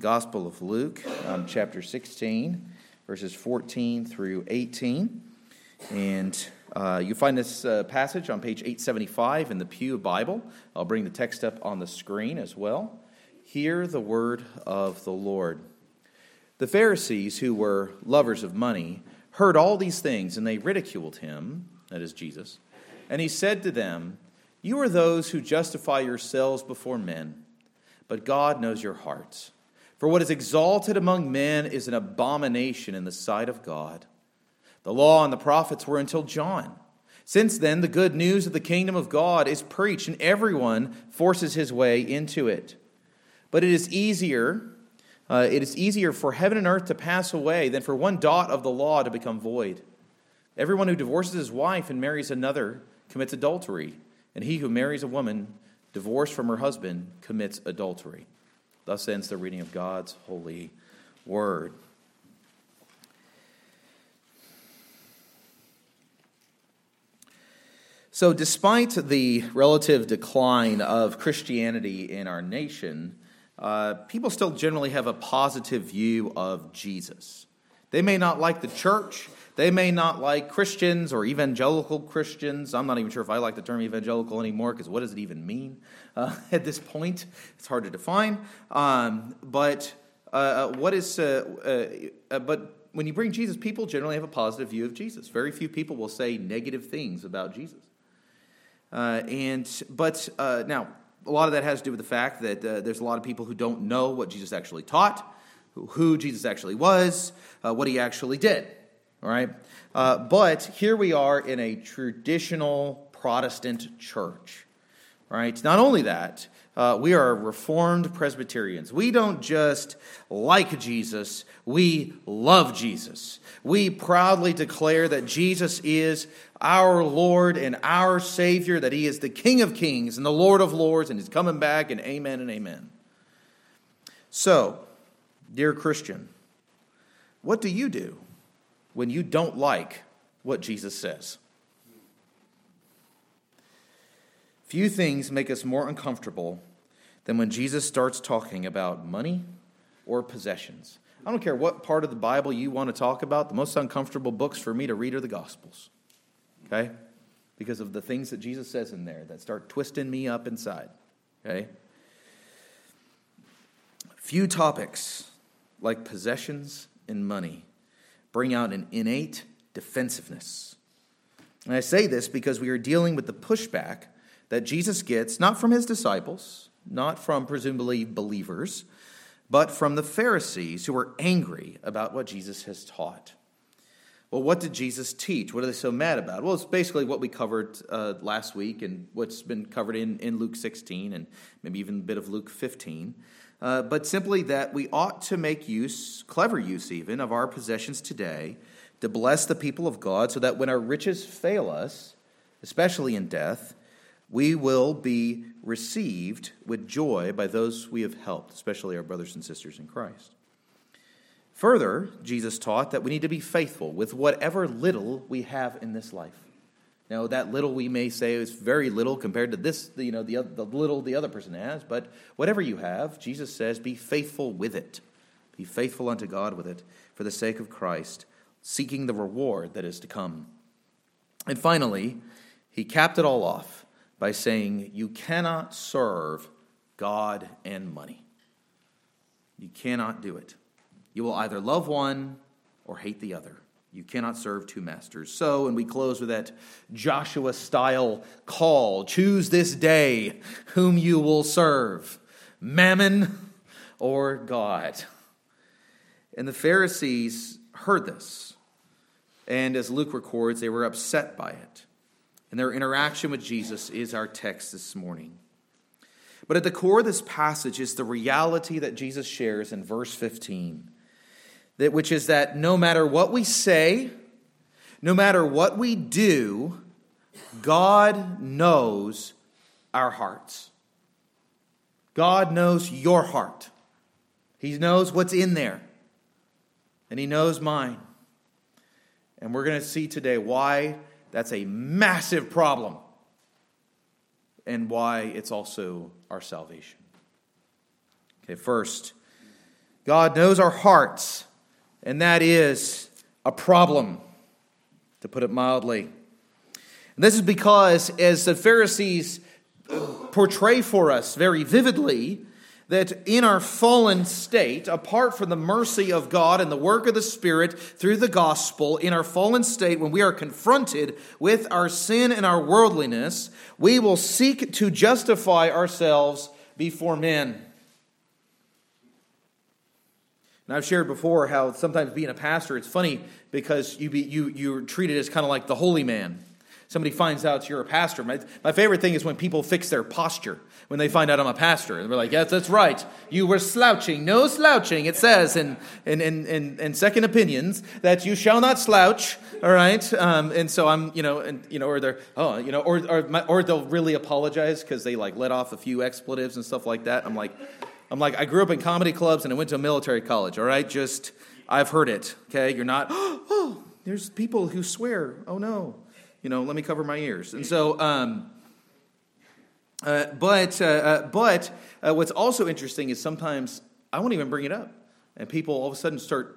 Gospel of Luke, um, chapter 16, verses 14 through 18. And uh, you find this uh, passage on page 875 in the Pew Bible. I'll bring the text up on the screen as well. Hear the word of the Lord. The Pharisees, who were lovers of money, heard all these things, and they ridiculed him, that is Jesus. And he said to them, You are those who justify yourselves before men, but God knows your hearts. For what is exalted among men is an abomination in the sight of God. The law and the prophets were until John. Since then, the good news of the kingdom of God is preached, and everyone forces his way into it. But it is easier. Uh, it is easier for heaven and earth to pass away than for one dot of the law to become void. Everyone who divorces his wife and marries another commits adultery, and he who marries a woman divorced from her husband commits adultery. Thus ends the reading of God's holy word. So, despite the relative decline of Christianity in our nation, uh, people still generally have a positive view of Jesus. They may not like the church, they may not like Christians or evangelical Christians. I'm not even sure if I like the term evangelical anymore because what does it even mean uh, at this point? It's hard to define. Um, but uh, uh what is? Uh, uh, but when you bring Jesus, people generally have a positive view of Jesus. Very few people will say negative things about Jesus. and but now a lot of that has to do with the fact that there's a lot of people who don't know what Jesus actually taught, who Jesus actually was, what he actually did. All right? Uh, but here we are in a traditional Protestant church. Right? Not only that, uh, we are Reformed Presbyterians. We don't just like Jesus, we love Jesus. We proudly declare that Jesus is our Lord and our Savior, that He is the King of Kings and the Lord of Lords, and He's coming back, and amen and amen. So, dear Christian, what do you do when you don't like what Jesus says. Few things make us more uncomfortable than when Jesus starts talking about money or possessions. I don't care what part of the Bible you want to talk about, the most uncomfortable books for me to read are the Gospels. Okay? Because of the things that Jesus says in there that start twisting me up inside. Okay? Few topics like possessions and money bring out an innate defensiveness. And I say this because we are dealing with the pushback that Jesus gets not from his disciples, not from presumably believers, but from the Pharisees who are angry about what Jesus has taught. Well, what did Jesus teach? What are they so mad about? Well, it's basically what we covered uh, last week and what's been covered in, in Luke 16 and maybe even a bit of Luke 15 uh, but simply that we ought to make use, clever use even, of our possessions today to bless the people of God so that when our riches fail us, especially in death, we will be received with joy by those we have helped, especially our brothers and sisters in Christ. Further, Jesus taught that we need to be faithful with whatever little we have in this life. Now, that little we may say is very little compared to this, you know, the, the little the other person has, but whatever you have, Jesus says, be faithful with it. Be faithful unto God with it for the sake of Christ, seeking the reward that is to come. And finally, he capped it all off by saying, You cannot serve God and money. You cannot do it. You will either love one or hate the other. You cannot serve two masters. So, and we close with that Joshua style call choose this day whom you will serve Mammon or God. And the Pharisees heard this. And as Luke records, they were upset by it. And their interaction with Jesus is our text this morning. But at the core of this passage is the reality that Jesus shares in verse 15 that, which is that no matter what we say, no matter what we do, God knows our hearts. God knows your heart. He knows what's in there, and He knows mine. And we're going to see today why that's a massive problem and why it's also our salvation. Okay, first, God knows our hearts, and that is a problem, to put it mildly. And this is because, as the Pharisees portray for us very vividly, that in our fallen state, apart from the mercy of God and the work of the Spirit through the gospel, in our fallen state, when we are confronted with our sin and our worldliness, we will seek to justify ourselves before men. And I've shared before how sometimes being a pastor, it's funny because you be, you, you're treated as kind of like the holy man somebody finds out you're a pastor. My, my favorite thing is when people fix their posture when they find out I'm a pastor. And they're like, yes, that's right. You were slouching. No slouching. It says in, in, in, in, in Second Opinions that you shall not slouch. All right. Um, and so I'm, you know, and, you know, or they're, oh, you know, or, or, my, or they'll really apologize because they like let off a few expletives and stuff like that. I'm like, I'm like, I grew up in comedy clubs and I went to a military college. All right. Just, I've heard it. Okay. You're not, oh, there's people who swear. Oh no you know, let me cover my ears. And so, um, uh, but uh, uh, but uh, what's also interesting is sometimes I won't even bring it up, and people all of a sudden start.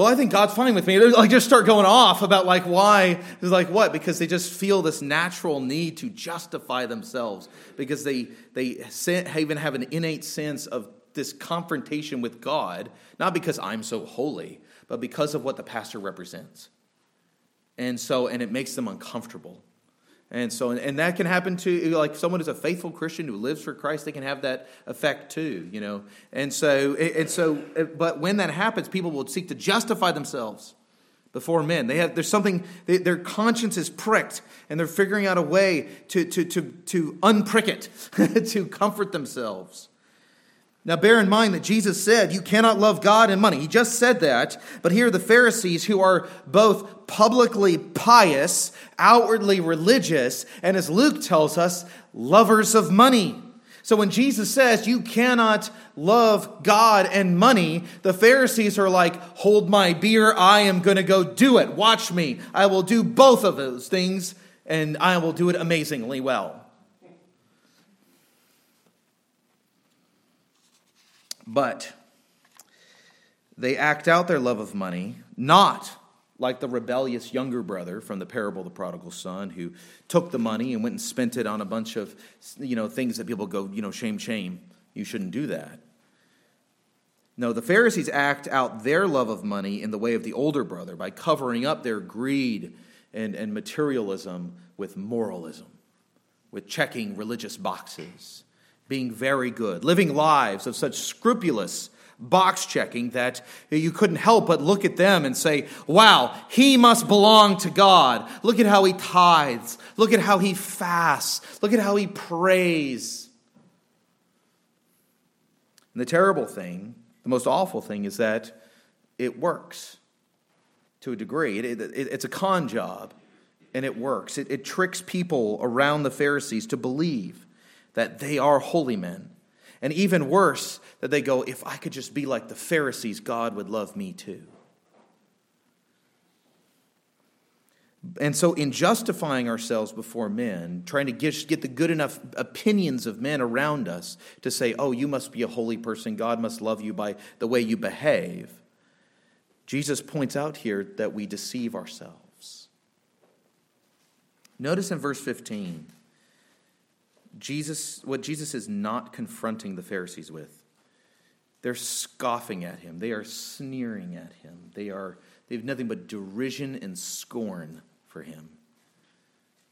Well, I think God's fine with me. They like just start going off about like why. It's like what? Because they just feel this natural need to justify themselves because they they even have an innate sense of this confrontation with God, not because I'm so holy, but because of what the pastor represents. And so, and it makes them uncomfortable. And so, and that can happen to like someone who's a faithful Christian who lives for Christ. They can have that effect too, you know. And so, and so, but when that happens, people will seek to justify themselves before men. They have there's something they, their conscience is pricked, and they're figuring out a way to to to to unprick it, to comfort themselves. Now, bear in mind that Jesus said, You cannot love God and money. He just said that. But here are the Pharisees who are both publicly pious, outwardly religious, and as Luke tells us, lovers of money. So when Jesus says you cannot love God and money, the Pharisees are like, Hold my beer. I am going to go do it. Watch me. I will do both of those things, and I will do it amazingly well. But they act out their love of money, not like the rebellious younger brother from the parable of the prodigal son who took the money and went and spent it on a bunch of you know things that people go you know shame shame. You shouldn't do that. No the pharisees act out their love of money in the way of the older brother by covering up their greed and, and materialism with moralism with checking religious boxes being very good, living lives of such scrupulous box checking that you couldn't help but look at them and say, wow, he must belong to God. Look at how he tithes. Look at how he fasts. Look at how he prays. And the terrible thing, the most awful thing, is that it works to a degree. It, it, it, it's a con job, and it works. it tricks people around the Pharisees to believe that they are holy men. And even worse, that they go, if I could just be like the Pharisees, God would love me too. And so, in justifying ourselves before men, trying to get, the good enough opinions of men around us to say, oh, you must be a holy person, God must love you by the way you behave, Jesus points out here that we deceive ourselves. Notice in verse 15. Jesus, what Jesus is not confronting the Pharisees with. They're scoffing at him. They are sneering at him. They are they have nothing but derision and scorn for him.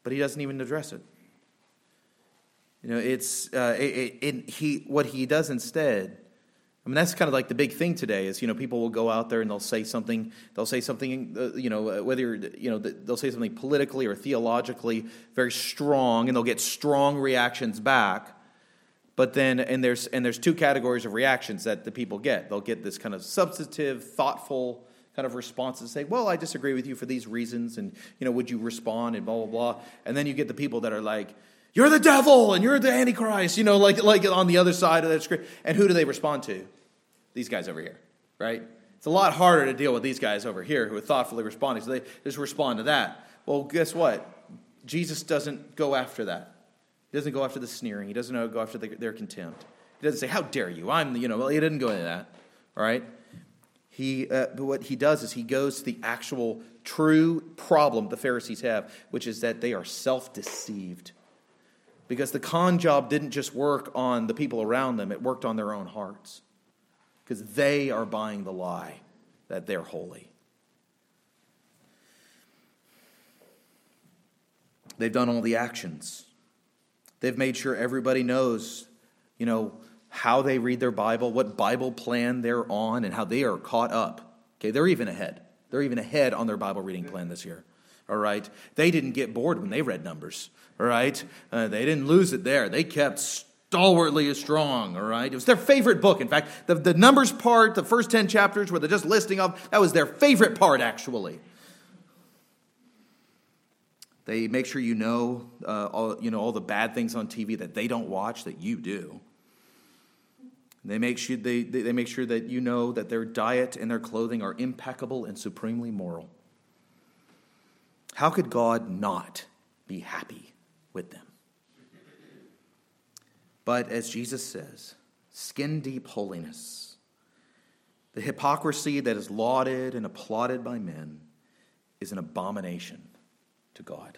But he doesn't even address it. You know, it's uh, it, it, it, he what he does instead I mean, that's kind of like the big thing today is, you know, people will go out there and they'll say something, they'll say something, uh, you know, uh, whether, you know, they'll say something politically or theologically very strong and they'll get strong reactions back. But then, and there's, and there's two categories of reactions that the people get. They'll get this kind of substantive, thoughtful kind of responses, say, well, I disagree with you for these reasons, and, you know, would you respond, and blah, blah, blah. And then you get the people that are like, you're the devil and you're the antichrist you know like like on the other side of that script and who do they respond to these guys over here, right? It's a lot harder to deal with these guys over here who are thoughtfully responding. So they just respond to that. Well, guess what? Jesus doesn't go after that. He doesn't go after the sneering. He doesn't go after the, their contempt. He doesn't say, "How dare you?" I'm, the you know. Well, he didn't go into that, All right? He, uh, but what he does is he goes to the actual true problem the Pharisees have, which is that they are self deceived. Because the con job didn't just work on the people around them, it worked on their own hearts. Because they are buying the lie that they're holy. They've done all the actions. They've made sure everybody knows, you know, how they read their Bible, what Bible plan they're on, and how they are caught up. Okay, they're even ahead. They're even ahead on their Bible reading plan this year. All right, they didn't get bored when they read Numbers. All right, uh, they didn't lose it there. They kept stalwartly is strong. All right, it was their favorite book. In fact, the, the Numbers part, the first ten chapters, where they're just listing off, that was their favorite part, actually. They make sure you know, uh, all, you know all the bad things on TV that they don't watch that you do. They make, sure, they, they make sure that you know that their diet and their clothing are impeccable and supremely moral. How could God not be happy with them? But as Jesus says, skin deep holiness, the hypocrisy that is lauded and applauded by men, is an abomination to God.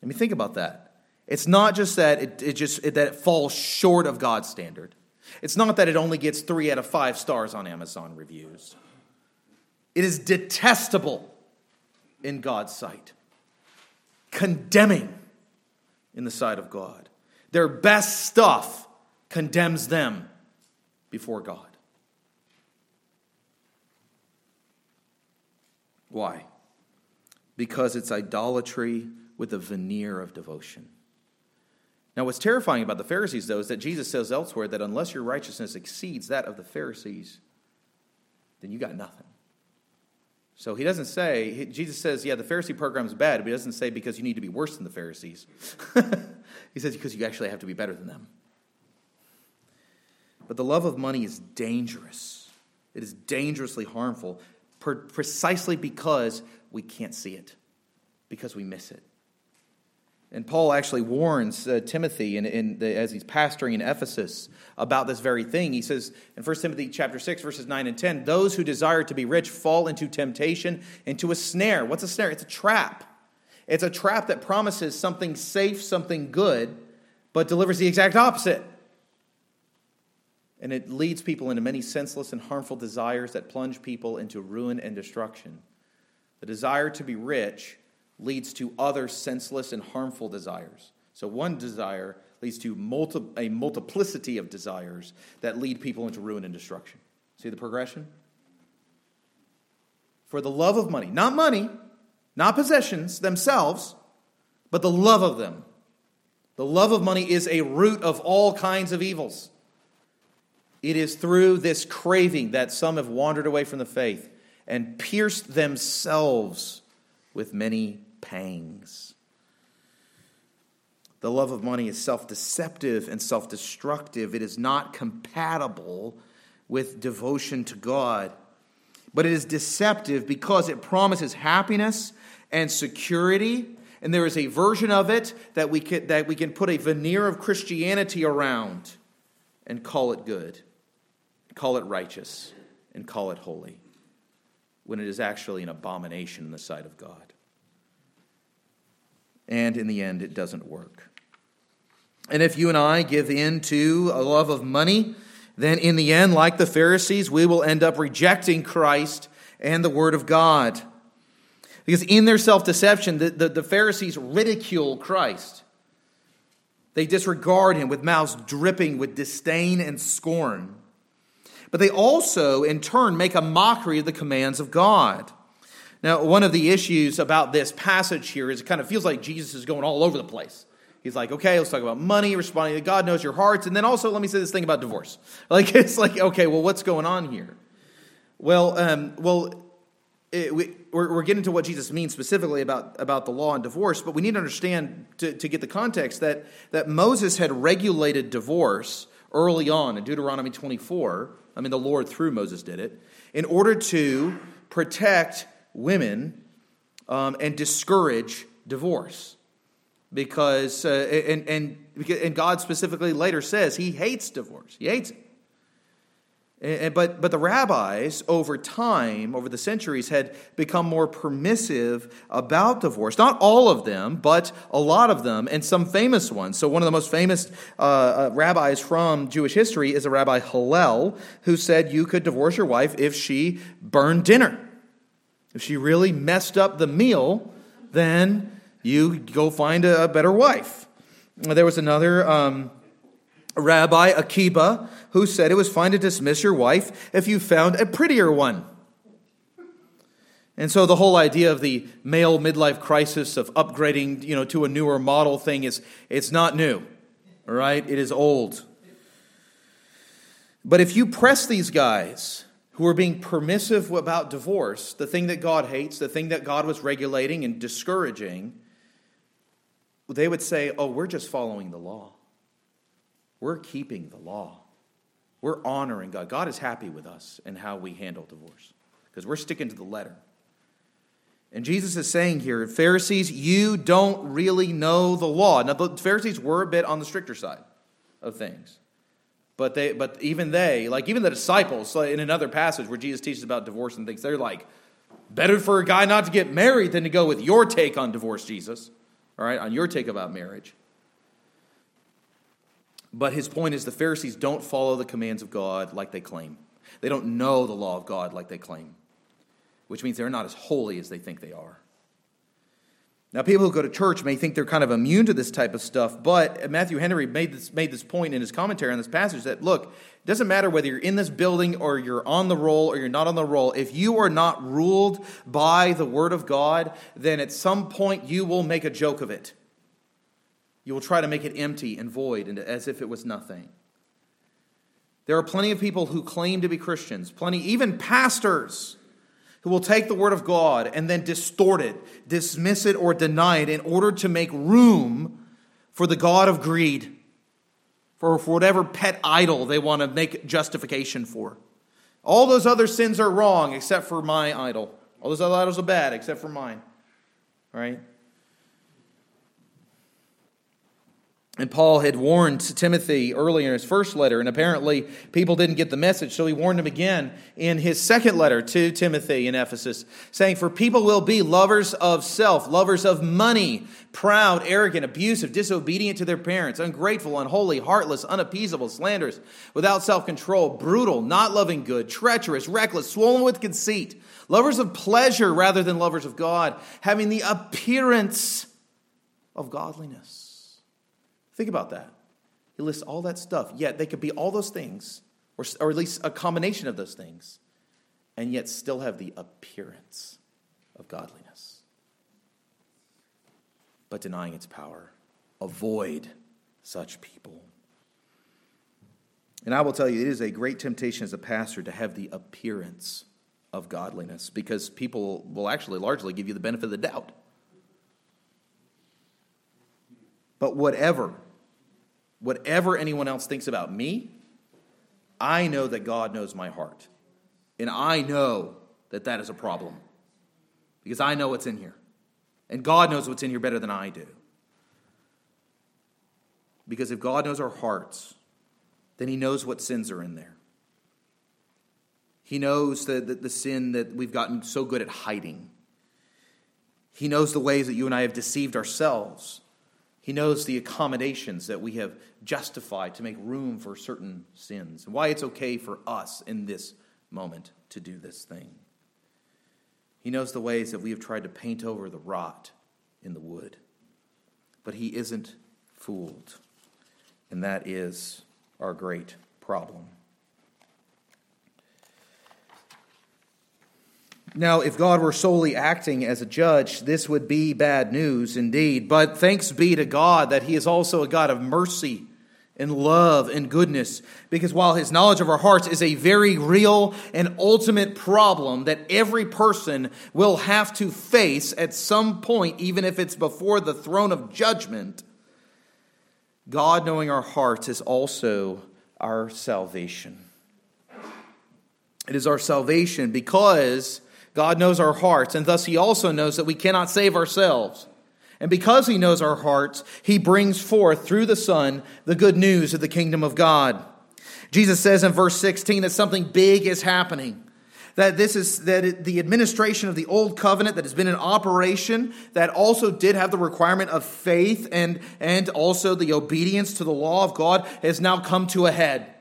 I mean, think about that. It's not just that it, it just it, that it falls short of God's standard. It's not that it only gets three out of five stars on Amazon reviews. It is detestable in God's sight, condemning in the sight of God. Their best stuff condemns them before God. Why? Because it's idolatry with a veneer of devotion. Now, what's terrifying about the Pharisees, though, is that Jesus says elsewhere that unless your righteousness exceeds that of the Pharisees, then you got nothing. So he doesn't say, Jesus says, yeah, the Pharisee program is bad, but he doesn't say because you need to be worse than the Pharisees. he says because you actually have to be better than them. But the love of money is dangerous. It is dangerously harmful precisely because we can't see it, because we miss it. And Paul actually warns uh, Timothy in, in the, as he's pastoring in Ephesus about this very thing. He says in 1 Timothy chapter 6, verses 9 and 10, those who desire to be rich fall into temptation, into a snare. What's a snare? It's a trap. It's a trap that promises something safe, something good, but delivers the exact opposite. And it leads people into many senseless and harmful desires that plunge people into ruin and destruction. The desire to be rich leads to other senseless and harmful desires. So one desire leads to multi- a multiplicity of desires that lead people into ruin and destruction. See the progression? For the love of money, not money, not possessions themselves, but the love of them. The love of money is a root of all kinds of evils. It is through this craving that some have wandered away from the faith and pierced themselves with many pangs. The love of money is self deceptive and self destructive. It is not compatible with devotion to God. But it is deceptive because it promises happiness and security. And there is a version of it that we can, that we can put a veneer of Christianity around and call it good, call it righteous, and call it holy, when it is actually an abomination in the sight of God and in the end, it doesn't work. And if you and I give in to a love of money, then in the end, like the Pharisees, we will end up rejecting Christ and the Word of God. Because in their self deception, the, the, the, Pharisees ridicule Christ. They disregard him with mouths dripping with disdain and scorn. But they also, in turn, make a mockery of the commands of God. Now, one of the issues about this passage here is it kind of feels like Jesus is going all over the place. He's like, okay, let's talk about money, responding to God knows your hearts. And then also, let me say this thing about divorce. Like, it's like, okay, well, what's going on here? Well, um, well, it, we, we're, we're, getting to what Jesus means specifically about, about the law and divorce, but we need to understand to, to get the context that, that Moses had regulated divorce early on in Deuteronomy 24. I mean, the Lord through Moses did it in order to protect women um, and discourage divorce. Because, uh, and, and, and God specifically later says he hates divorce. He hates it. But, but the rabbis, over time, over the centuries, had become more permissive about divorce. Not all of them, but a lot of them, and some famous ones. So, one of the most famous uh, uh, rabbis from Jewish history is a Rabbi Hillel, who said you could divorce your wife if she burned dinner. If she really messed up the meal, then you go find a better wife. There was another. Um, Rabbi Akiba, who said it was fine to dismiss your wife if you found a prettier one. And so the whole idea of the male midlife crisis of upgrading, you know, to a newer model thing is it's not new. Right? It is old. But if you press these guys who are being permissive about divorce, the thing that God hates, the thing that God was regulating and discouraging, they would say, "Oh, we're just following the law." We're keeping the law. We're honoring God. God is happy with us and how we handle divorce because we're sticking to the letter. And Jesus is saying here, Pharisees, you don't really know the law. Now, the Pharisees were a bit on the stricter side of things. But, they, but even they, like even the disciples, in another passage where Jesus teaches about divorce and things, they're like, better for a guy not to get married than to go with your take on divorce, Jesus, all right, on your take about marriage. But his point is the Pharisees don't follow the commands of God like they claim. They don't know the law of God like they claim, which means they're not as holy as they think they are. Now, people who go to church may think they're kind of immune to this type of stuff, but Matthew Henry made this, made this point in his commentary on this passage that, look, it doesn't matter whether you're in this building or you're on the roll or you're not on the roll. If you are not ruled by the Word of God, then at some point you will make a joke of it. You will try to make it empty and void and as if it was nothing. There are plenty of people who claim to be Christians, plenty, even pastors, who will take the Word of God and then distort it, dismiss it, or deny it in order to make room for the God of greed, for, for whatever pet idol they want to make justification for. All those other sins are wrong except for my idol. All those other idols are bad except for mine. Right? And Paul had warned Timothy earlier in his first letter, and apparently people didn't get the message, so he warned him again in his second letter to Timothy in Ephesus, saying, For people will be lovers of self, lovers of money, proud, arrogant, abusive, disobedient to their parents, ungrateful, unholy, heartless, unappeasable, slanderous, without self control, brutal, not loving good, treacherous, reckless, swollen with conceit, lovers of pleasure rather than lovers of God, having the appearance of godliness Think about that. He lists all that stuff, yet they could be all those things, or, or at least a combination of those things, and yet still have the appearance of godliness. But denying its power. Avoid such people. And I will tell you, it is a great temptation as a pastor to have the appearance of godliness because people will actually largely give you the benefit of the doubt. But whatever whatever anyone else thinks about me, I know that God knows my heart. And I know that that is a problem because I know what's in here. And God knows what's in here better than I do. Because if God knows our hearts, then He knows what sins are in there. He knows the, the, the, sin that we've gotten so good at hiding. He knows the ways that you and I have deceived ourselves. He knows the accommodations that we have justified to make room for certain sins and why it's okay for us in this moment to do this thing. He knows the ways that we have tried to paint over the rot in the wood. But he isn't fooled. And that is our great problem. Now, if God were solely acting as a judge, this would be bad news indeed. But thanks be to God that He is also a God of mercy and love and goodness. Because while His knowledge of our hearts is a very real and ultimate problem that every person will have to face at some point, even if it's before the throne of judgment, God knowing our hearts is also our salvation. It is our salvation because God knows our hearts, and thus He also knows that we cannot save ourselves. And because He knows our hearts, He brings forth through the Son the good news of the kingdom of God. Jesus says in verse 16 that something big is happening. That this is that the administration of the old covenant that has been in operation that also did have the requirement of faith and and also the obedience to the law of God has now come to a head.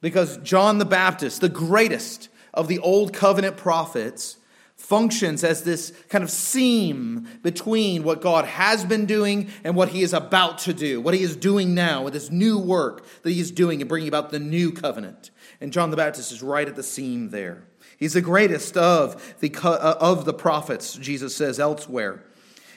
Because John the Baptist, the greatest of the old covenant prophets, functions as this kind of seam between what God has been doing and what he is about to do, what he is doing now with this new work that he is doing and bringing about the new covenant. And John the Baptist is right at the seam there. He's the greatest of the, uh, of the prophets, Jesus says elsewhere.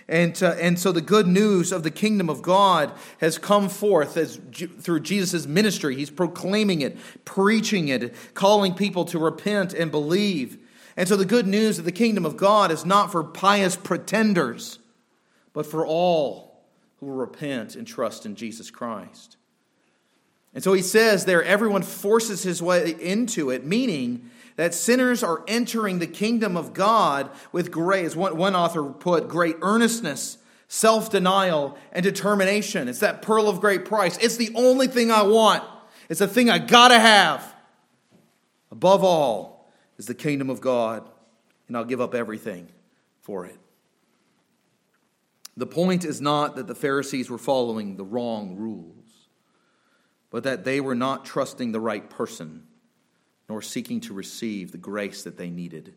And, uh, and so the good news of the kingdom of God has come forth as through Jesus' ministry. He's proclaiming it, preaching it, calling people to repent and believe. And so the good news of the kingdom of God is not for pious pretenders, but for all who will repent and trust in Jesus Christ. And so he says there, everyone forces his way into it, meaning that sinners are entering the kingdom of God with great, as one, one author put, great earnestness, self denial, and determination. It's that pearl of great price. It's the only thing I want, it's the thing I gotta have. Above all, is the kingdom of God, and I'll give up everything for it. The point is not that the Pharisees were following the wrong rules, but that they were not trusting the right person, nor seeking to receive the grace that they needed.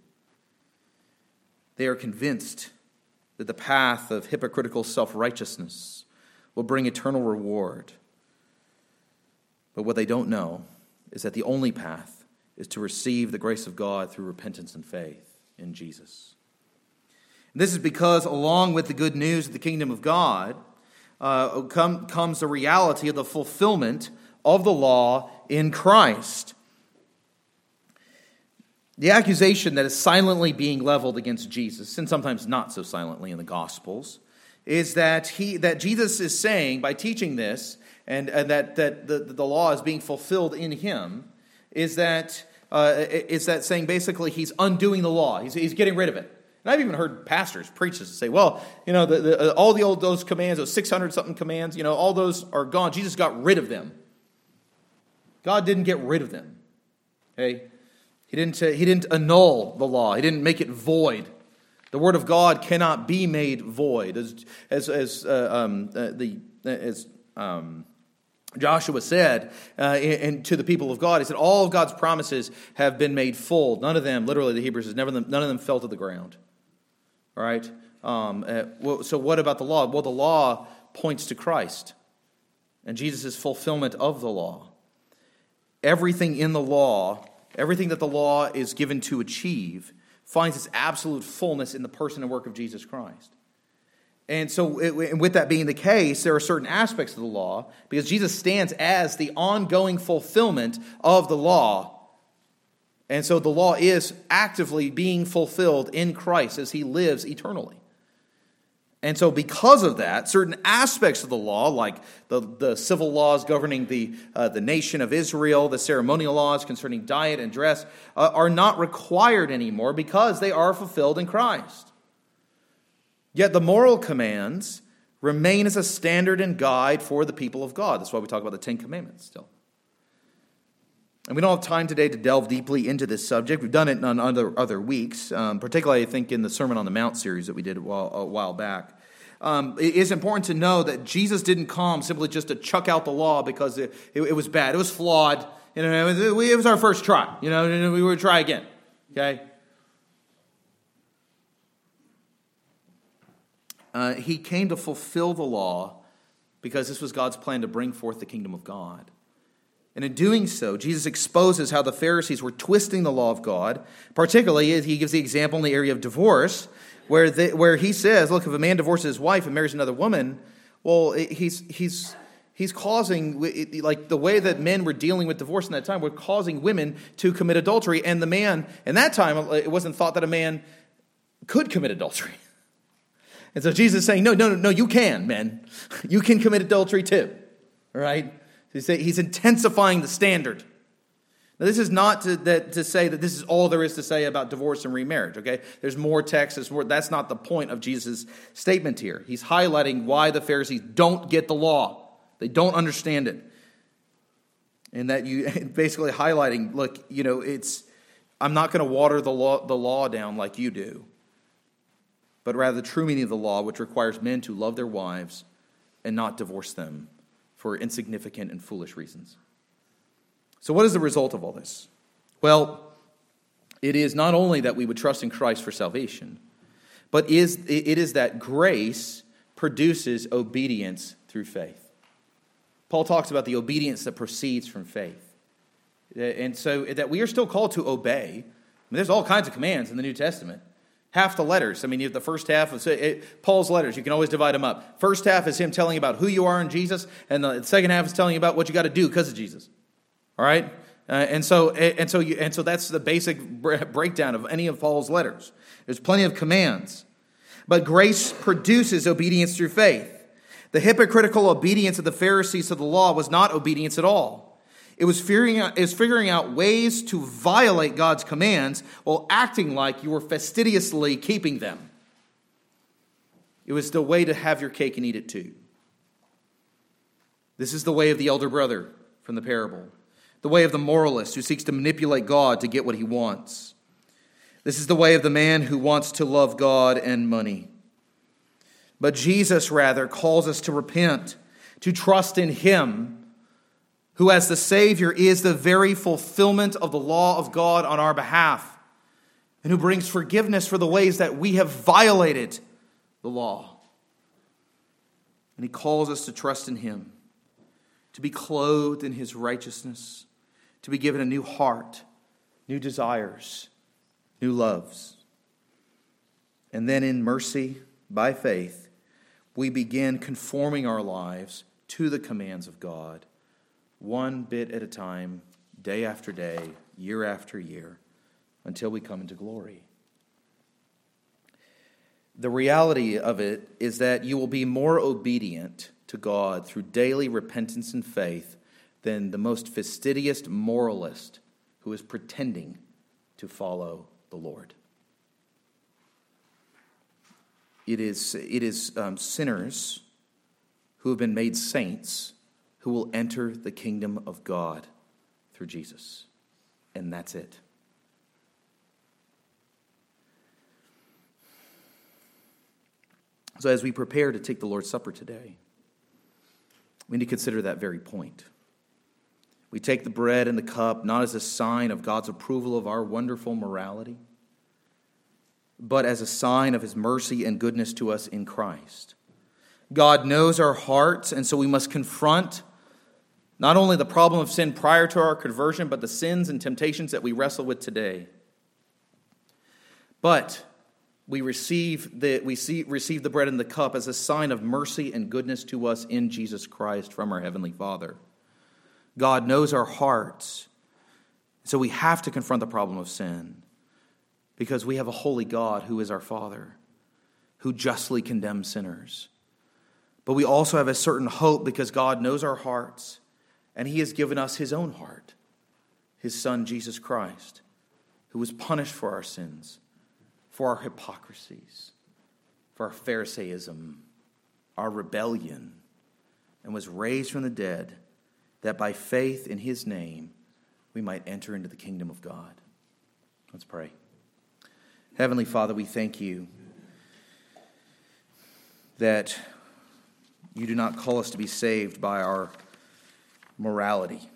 They are convinced that the path of hypocritical self righteousness will bring eternal reward. But what they don't know is that the only path is to receive the grace of God through repentance and faith in Jesus. And this is because, along with the good news of the kingdom of God, uh, come, comes the reality of the fulfillment of the law in Christ. The accusation that is silently being leveled against Jesus, and sometimes not so silently in the Gospels, is that, he, that Jesus is saying, by teaching this, and, and that, that the, the law is being fulfilled in him, is that, uh, is that saying basically he's undoing the law, he's, he's getting rid of it. And I've even heard pastors preach this and say, well, you know, the, the, uh, all the old those commands, those 600 something commands, you know, all those are gone. Jesus got rid of them. God didn't get rid of them. Okay? He didn't, uh, he didn't annul the law, he didn't make it void. The word of God cannot be made void. As, as, as, uh, um, uh, the, as um, Joshua said uh, and to the people of God, he said, All of God's promises have been made full. None of them, literally, the Hebrews says, none of them, none of them fell to the ground. All right? Um, uh, so, what about the law? Well, the law points to Christ and Jesus' fulfillment of the law. Everything in the law, everything that the law is given to achieve, finds its absolute fullness in the person and work of Jesus Christ. And so, it, with that being the case, there are certain aspects of the law because Jesus stands as the ongoing fulfillment of the law. And so, the law is actively being fulfilled in Christ as he lives eternally. And so, because of that, certain aspects of the law, like the, the civil laws governing the, uh, the nation of Israel, the ceremonial laws concerning diet and dress, uh, are not required anymore because they are fulfilled in Christ. Yet the moral commands remain as a standard and guide for the people of God. That's why we talk about the Ten Commandments still. And we don't have time today to delve deeply into this subject. We've done it on other, other weeks, um, particularly, I think, in the Sermon on the Mount series that we did a while, a while back. Um, it is important to know that Jesus didn't come simply just to chuck out the law because it, it, it was bad. It was flawed. You know, it was, it was our first try. You know, we would try again. Okay? Uh, he came to fulfill the law because this was God's plan to bring forth the kingdom of God. And in doing so, Jesus exposes how the Pharisees were twisting the law of God. Particularly, he gives the example in the area of divorce, where, where he says, Look, if a man divorces his wife and marries another woman, well, he's, he's, he's causing, like the way that men were dealing with divorce in that time, were causing women to commit adultery. And the man, in that time, uh, it wasn't thought that a man could commit adultery. And so Jesus is saying, no, no, no, you can, men. You can commit adultery too. Right? He's intensifying the standard. Now, this is not to, that, to say that this is all there is to say about divorce and remarriage, okay? There's more text, there's more, that's not the point of Jesus' statement here. He's highlighting why the Pharisees don't get the law, they don't understand it. And that you basically highlighting, look, you know, it's, I'm not going to water the law, the law down like you do, but rather the true meaning of the law, which requires men to love their wives and not divorce them for insignificant and foolish reasons. So, what is the result of all this? Well, it is not only that we would trust in Christ for salvation, but is, it is that grace produces obedience through faith. Paul talks about the obedience that proceeds from faith. And so that we are still called to obey. I mean, there's all kinds of commands in the New Testament. Half the letters, I mean, you have the first half of it, Paul's letters, you can always divide them up. First half is him telling about who you are in Jesus, and the second half is telling you about what you got to do because of Jesus. All right? Uh, and so, and so, you, and so that's the basic breakdown of any of Paul's letters. There's plenty of commands, but grace produces obedience through faith. The hypocritical obedience of the Pharisees to the law was not obedience at all. It was figuring out, figuring out ways to violate God's commands while acting like you were fastidiously keeping them. It was the way to have your cake and eat it too. This is the way of the elder brother from the parable the way of the moralist who seeks to manipulate God to get what he wants. This is the way of the man who wants to love God and money. But Jesus, rather, calls us to repent, to trust in him, who, as the Savior, is the very fulfillment of the law of God on our behalf, and who brings forgiveness for the ways that we have violated the law. And he calls us to trust in him, to be clothed in his righteousness to be given a new heart, new desires, new loves. And then in mercy, by faith, we begin conforming our lives to the commands of God, one bit at a time, day after day, year after year, until we come into glory. The reality of it is that you will be more obedient to God through daily repentance and faith than the most fastidious moralist who is pretending to follow the Lord. It is, it is um, sinners who have been made saints who will enter the kingdom of God through Jesus. And that's it. So, as we prepare to take the Lord's Supper today, we need to consider that very point. We take the bread and the cup not as a sign of God's approval of our wonderful morality, but as a sign of his mercy and goodness to us in Christ. God knows our hearts, and so we must confront not only the problem of sin prior to our conversion, but the sins and temptations that we wrestle with today. But we receive the, we see, receive the bread and the cup as a sign of mercy and goodness to us in Jesus Christ from our Heavenly Father. God knows our hearts. So we have to confront the problem of sin because we have a holy God who is our Father, who justly condemns sinners. But we also have a certain hope because God knows our hearts and He has given us His own heart, His Son, Jesus Christ, who was punished for our sins, for our hypocrisies, for our Pharisaism, our rebellion, and was raised from the dead that by faith in his name we might enter into the kingdom of God. Let's pray. Heavenly Father, we thank you that you do not call us to be saved by our morality.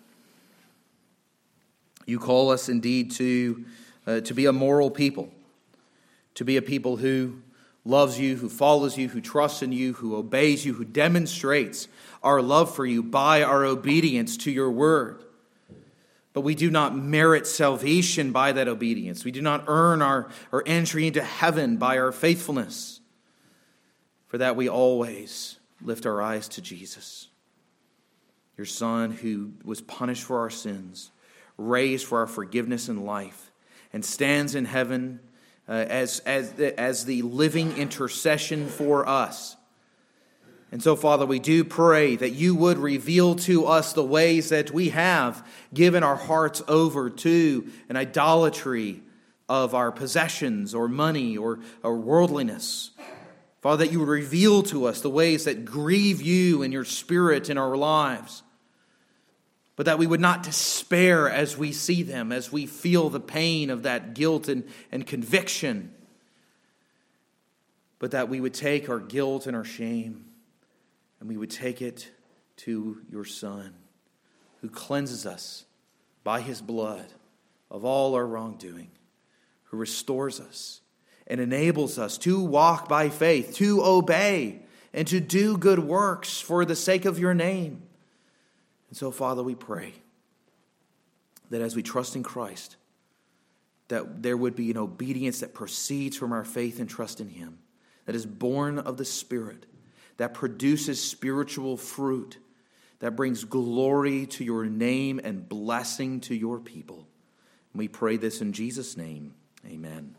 You call us indeed to, uh, to be a moral people, to be a people who loves you, who follows you, who trusts in you, who obeys you, who demonstrates our love for you by our obedience to your word. But we do not merit salvation by that obedience. We do not earn our, our entry into heaven by our faithfulness. For that, we always lift our eyes to Jesus, your Son, who was punished for our sins, raised for our forgiveness and life, and stands in heaven uh, as, as, as the living intercession for us. And so, Father, we do pray that you would reveal to us the ways that we have given our hearts over to an idolatry of our possessions or money or, or worldliness. Father, that you would reveal to us the ways that grieve you and your spirit in our lives. But that we would not despair as we see them, as we feel the pain of that guilt and, and conviction, but that we would take our guilt and our shame and we would take it to your Son, who cleanses us by his blood of all our wrongdoing, who restores us and enables us to walk by faith, to obey, and to do good works for the sake of your name. And so, Father, we pray that as we trust in Christ, that there would be an obedience that proceeds from our faith and trust in Him, that is born of the Spirit, that produces spiritual fruit, that brings glory to your name and blessing to your people. And we pray this in Jesus' name. Amen.